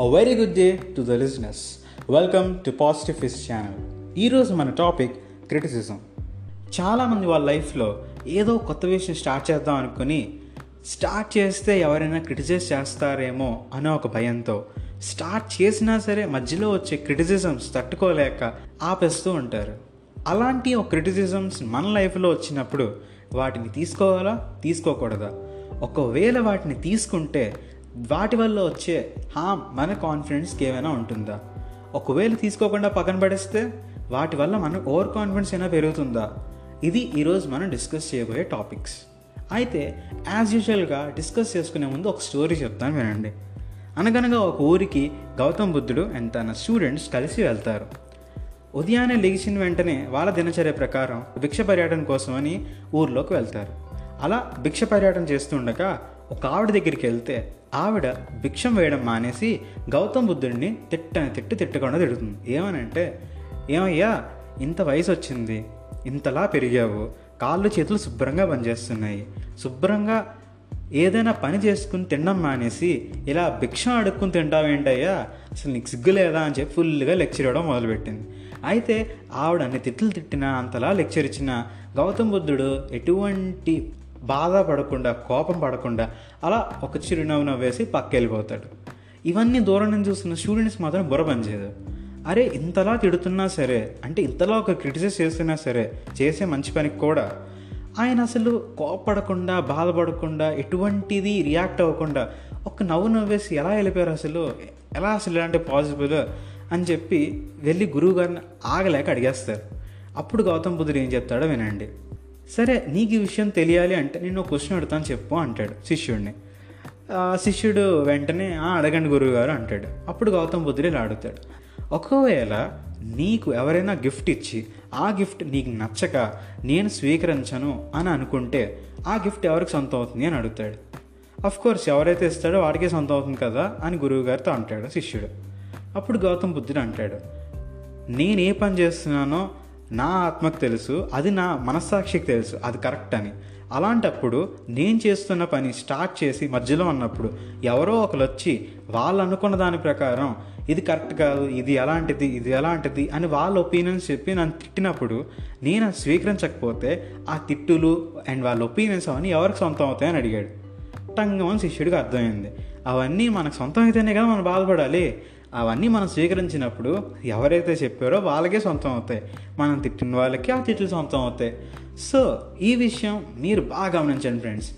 A very good day to the listeners. Welcome to positive ఫిస్ channel ఈరోజు మన topic criticism. చాలామంది వాళ్ళ లైఫ్లో ఏదో కొత్త విషయం స్టార్ట్ చేద్దాం అనుకుని స్టార్ట్ చేస్తే ఎవరైనా క్రిటిసైజ్ చేస్తారేమో అనే ఒక భయంతో స్టార్ట్ చేసినా సరే మధ్యలో వచ్చే క్రిటిసిజమ్స్ తట్టుకోలేక ఆపేస్తూ ఉంటారు. అలాంటి ఒక క్రిటిసిజమ్స్ మన లైఫ్లో వచ్చినప్పుడు వాటిని తీసుకోవాలా? తీసుకోకూడదా? ఒకవేళ వాటిని తీసుకుంటే వాటి వల్ల వచ్చే హామ్ మన కాన్ఫిడెన్స్కి ఏమైనా ఉంటుందా? ఒకవేళ తీసుకోకుండా పక్కన పడేస్తే వాటి వల్ల మన ఓవర్ కాన్ఫిడెన్స్ అయినా పెరుగుతుందా? ఇది ఈరోజు మనం డిస్కస్ చేయబోయే టాపిక్స్ అయితే యాజ్ యూజువల్గా డిస్కస్ చేసుకునే ముందు ఒక స్టోరీ చెప్తాను వినండి. అనగనగా ఒక ఊరికి గౌతమ్ బుద్ధుడు అండ్ తన స్టూడెంట్స్ కలిసి వెళ్తారు. ఉదయాన్నే లేచిన వెంటనే వాళ్ళ దినచర్య ప్రకారం భిక్ష పర్యటన కోసమని ఊర్లోకి వెళ్తారు. అలా భిక్ష పర్యటన చేస్తుండగా ఒక ఆవిడ దగ్గరికి వెళ్తే ఆవిడ భిక్షం వేయడం మానేసి గౌతమ్ బుద్ధుడిని తిట్టని తిట్టి తిట్టకుండా తిడుతుంది. ఏమనంటే ఏమయ్యా ఇంత వయసు వచ్చింది ఇంతలా పెరిగావు కాళ్ళు చేతులు శుభ్రంగా పనిచేస్తున్నాయి శుభ్రంగా ఏదైనా పని చేసుకుని తినడం మానేసి ఇలా భిక్షం అడుక్కుని తింటావేంటయ్యా అసలు నీకు సిగ్గు లేదా? అని చెప్పి ఫుల్గా లెక్చర్ ఇవ్వడం మొదలుపెట్టింది. అయితే ఆవిడ అన్ని తిట్లు తిట్టినా అంతలా లెక్చర్ ఇచ్చిన గౌతమ్ బుద్ధుడు ఎటువంటి బాధ పడకుండా కోపం పడకుండా అలా ఒక చిరునవ్వు నవ్వేసి పక్కెళ్ళిపోతాడు. ఇవన్నీ దూరం నుంచి చూస్తున్న స్టూడెంట్స్ మాత్రం బుర్ర పనిచేయదు అరే ఇంతలా తిడుతున్నా సరే అంటే ఇంతలా ఒక క్రిటిసైజ్ చేస్తున్నా సరే చేసే మంచి పనికి కూడా. ఆయన అసలు కోపడకుండా బాధపడకుండా ఎటువంటిది రియాక్ట్ అవ్వకుండా ఒక నవ్వు నవ్వేసి ఎలా వెళ్ళిపోయారు అసలు? ఎలా అసలు ఇలాంటి పాసిబుల్ అని చెప్పి వెళ్ళి గురువు గారిని ఆగలేక అడిగేస్తారు. అప్పుడు గౌతమ్ బుద్ధుడు ఏం చెప్తాడో వినండి. సరే నీకు ఈ విషయం తెలియాలి అంటే నేను ఒక క్వశ్చన్ అడుగుతాను చెప్పు అంటాడు శిష్యుడిని. శిష్యుడు వెంటనే అడగండి గురువుగారు అంటాడు. అప్పుడు గౌతమ్ బుద్ధుడు ఇలా అడుగుతాడు. ఒకవేళ నీకు ఎవరైనా గిఫ్ట్ ఇచ్చి ఆ గిఫ్ట్ నీకు నచ్చక నేను స్వీకరించను అని అనుకుంటే ఆ గిఫ్ట్ ఎవరికి సొంతం అవుతుంది అని అడుగుతాడు. అఫ్ కోర్స్ ఎవరైతే ఇస్తాడో వాడికే సొంతం అవుతుంది కదా అని గురువుగారితో అంటాడు శిష్యుడు. అప్పుడు గౌతమ్ బుద్ధుడు అంటాడు. నేను ఏ పని చేస్తున్నానో నా ఆత్మకు తెలుసు అది నా మనస్సాక్షికి తెలుసు అది కరెక్ట్ అని. అలాంటప్పుడు నేను చేస్తున్న పని స్టార్ట్ చేసి మధ్యలో ఉన్నప్పుడు ఎవరో ఒకరు వచ్చి వాళ్ళు అనుకున్న దాని ప్రకారం ఇది కరెక్ట్ కాదు ఇది ఎలాంటిది ఇది ఎలాంటిది అని వాళ్ళ ఒపీనియన్స్ చెప్పి నన్ను తిట్టినప్పుడు నేను స్వీకరించకపోతే ఆ తిట్టులు అండ్ వాళ్ళ ఒపీనియన్స్ అవన్నీ ఎవరికి సొంతం అవుతాయని అడిగాడు. టంగమని శిష్యుడికి అర్థమైంది. అవన్నీ మనకు సొంతం అయితేనే కదా మనం బాధపడాలి. అవన్నీ మనం స్వీకరించినప్పుడు ఎవరైతే చెప్పారో వాళ్ళకే సొంతం అవుతాయి. మనం తిట్టిన వాళ్ళకి ఆ తిట్లు సొంతం అవుతాయి. సో ఈ విషయం మీరు బాగా గమనించండి ఫ్రెండ్స్.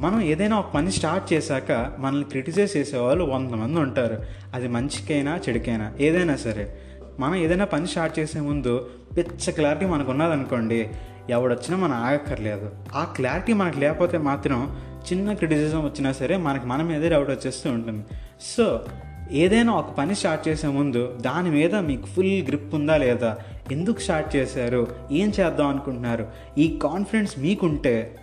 మనం ఏదైనా ఒక పని స్టార్ట్ చేశాక మనల్ని క్రిటిసైజ్ చేసేవాళ్ళు వంద మంది ఉంటారు. అది మంచికైనా చెడుకైనా ఏదైనా సరే. మనం ఏదైనా పని స్టార్ట్ చేసే ముందు పిచ్చ క్లారిటీ మనకు ఉన్నదనుకోండి ఎవడొచ్చినా మనం ఆగక్కర్లేదు. ఆ క్లారిటీ మనకు లేకపోతే మాత్రం చిన్న క్రిటిసిజం వచ్చినా సరే మనకి మన మీదే డౌట్ వచ్చేస్తూ ఉంటుంది. సో ఏదైనా ఒక పని స్టార్ట్ చేసే ముందు దాని మీద మీకు ఫుల్ గ్రిప్ ఉందా లేదా? ఎందుకు స్టార్ట్ చేశారు? ఏం చేద్దాం అనుకుంటున్నారు? ఈ కాన్ఫిడెన్స్ మీకుంటే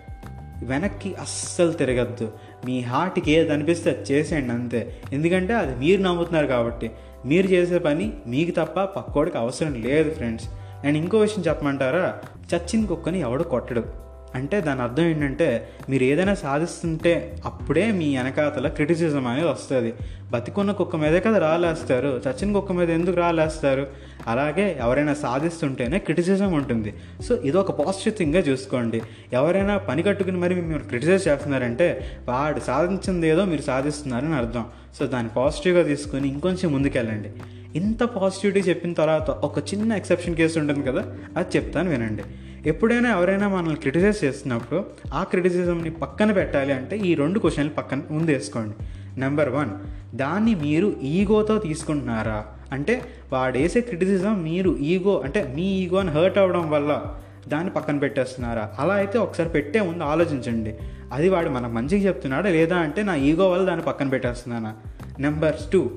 వెనక్కి అస్సలు తిరగద్దు. మీ హార్ట్కి ఏది అనిపిస్తే అది చేసేయండి అంతే. ఎందుకంటే అది మీరు నమ్ముతున్నారు కాబట్టి. మీరు చేసే పని మీకు తప్ప పక్కోడికి అవసరం లేదు ఫ్రెండ్స్. అండ్ ఇంకో విషయం చెప్పమంటారా? చచ్చిన కుక్కని ఎవడు కొట్టడు. అంటే దాని అర్థం ఏంటంటే మీరు ఏదైనా సాధిస్తుంటే అప్పుడే మీ వెనకాతల క్రిటిసిజం అనేది వస్తుంది. బతికున్న కుక్క మీదే కదా రాలేస్తారు. చచ్చిన కుక్క మీద ఎందుకు రాలేస్తారు? అలాగే ఎవరైనా సాధిస్తుంటేనే క్రిటిసిజం ఉంటుంది. సో ఇది ఒక పాజిటివ్ థింగ్గా చూసుకోండి. ఎవరైనా పని కట్టుకుని మరి మీరు క్రిటిసైజ్ చేస్తున్నారంటే వాడు సాధించింది ఏదో మీరు సాధిస్తున్నారని అర్థం. సో దాన్ని పాజిటివ్గా తీసుకొని ఇంకొంచెం ముందుకెళ్ళండి. ఇంత పాజిటివిటీ చెప్పిన తర్వాత ఒక చిన్న ఎక్సెప్షన్ కేసు ఉంటుంది కదా అది చెప్తాను వినండి. ఎప్పుడైనా ఎవరైనా మనల్ని క్రిటిసైజ్ చేస్తున్నప్పుడు ఆ క్రిటిసిజంని పక్కన పెట్టాలి అంటే ఈ రెండు క్వశ్చన్లు పక్కన ముందు వేసుకోండి నెంబర్ వన్ దాన్ని మీరు ఈగోతో తీసుకుంటున్నారా? అంటే వాడు వేసే క్రిటిసిజం మీరు ఈగో అంటే మీ ఈగోని హర్ట్ అవ్వడం వల్ల దాన్ని పక్కన పెట్టేస్తున్నారా? అలా అయితే ఒకసారి పెట్టే ముందు ఆలోచించండి. అది వాడు మనకు మంచిగా చెప్తున్నాడా లేదా అంటే నా ఈగో వల్ల దాన్ని పక్కన పెట్టేస్తున్నానా? నెంబర్స్ టూ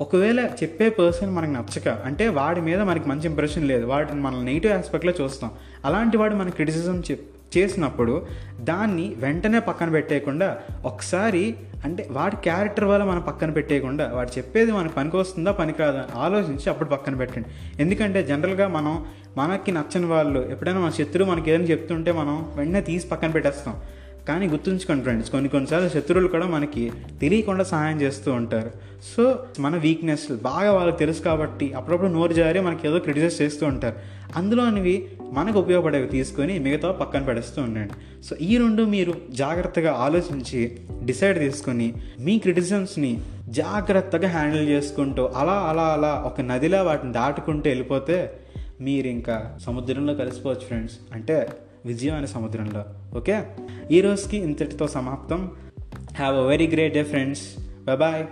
ఒకవేళ చెప్పే పర్సన్ మనకు నచ్చక అంటే వాడి మీద మనకి మంచి ఇంప్రెషన్ లేదు వాడిని మనం నెగిటివ్ ఆస్పెక్ట్లో చూస్తాం. అలాంటి వాడు మనకి క్రిటిసిజం చెప్ చేసినప్పుడు దాన్ని వెంటనే పక్కన పెట్టేయకుండా ఒకసారి అంటే వాడి క్యారెక్టర్ వల్ల మనం పక్కన పెట్టేయకుండా వాడు చెప్పేది మనకు పనికి వస్తుందా పనికిరాదా ఆలోచించి అప్పుడు పక్కన పెట్టండి. ఎందుకంటే జనరల్గా మనం మనకి నచ్చని వాళ్ళు ఎప్పుడైనా మన శత్రువు మనకి ఏదైనా చెప్తుంటే మనం వెంటనే తీసి పక్కన పెట్టేస్తాం. కానీ గుర్తుంచుకోండి ఫ్రెండ్స్ కొన్ని కొన్నిసార్లు శత్రువులు కూడా మనకి తెలియకుండా సహాయం చేస్తూ ఉంటారు. సో మన వీక్నెస్ బాగా వాళ్ళకి తెలుసు కాబట్టి అప్పుడప్పుడు నోరు జారి మనకి ఏదో క్రిటిసైజ్ చేస్తూ ఉంటారు. అందులోనివి మనకు ఉపయోగపడేవి తీసుకొని మిగతా పక్కన పడేస్తూ ఉండండి. సో ఈ రెండు మీరు జాగ్రత్తగా ఆలోచించి డిసైడ్ తీసుకొని మీ క్రిటిసిజమ్స్ని జాగ్రత్తగా హ్యాండిల్ చేసుకుంటూ అలా అలా అలా ఒక నదిలా వాటిని దాటుకుంటూ వెళ్ళిపోతే మీరు ఇంకా సముద్రంలో కలిసిపోవచ్చు ఫ్రెండ్స్ అంటే విజయం అనే సముద్రంలో. ఓకే? ఈ రోజుకి ఇంతటితో సమాప్తం. Have a very great day friends bye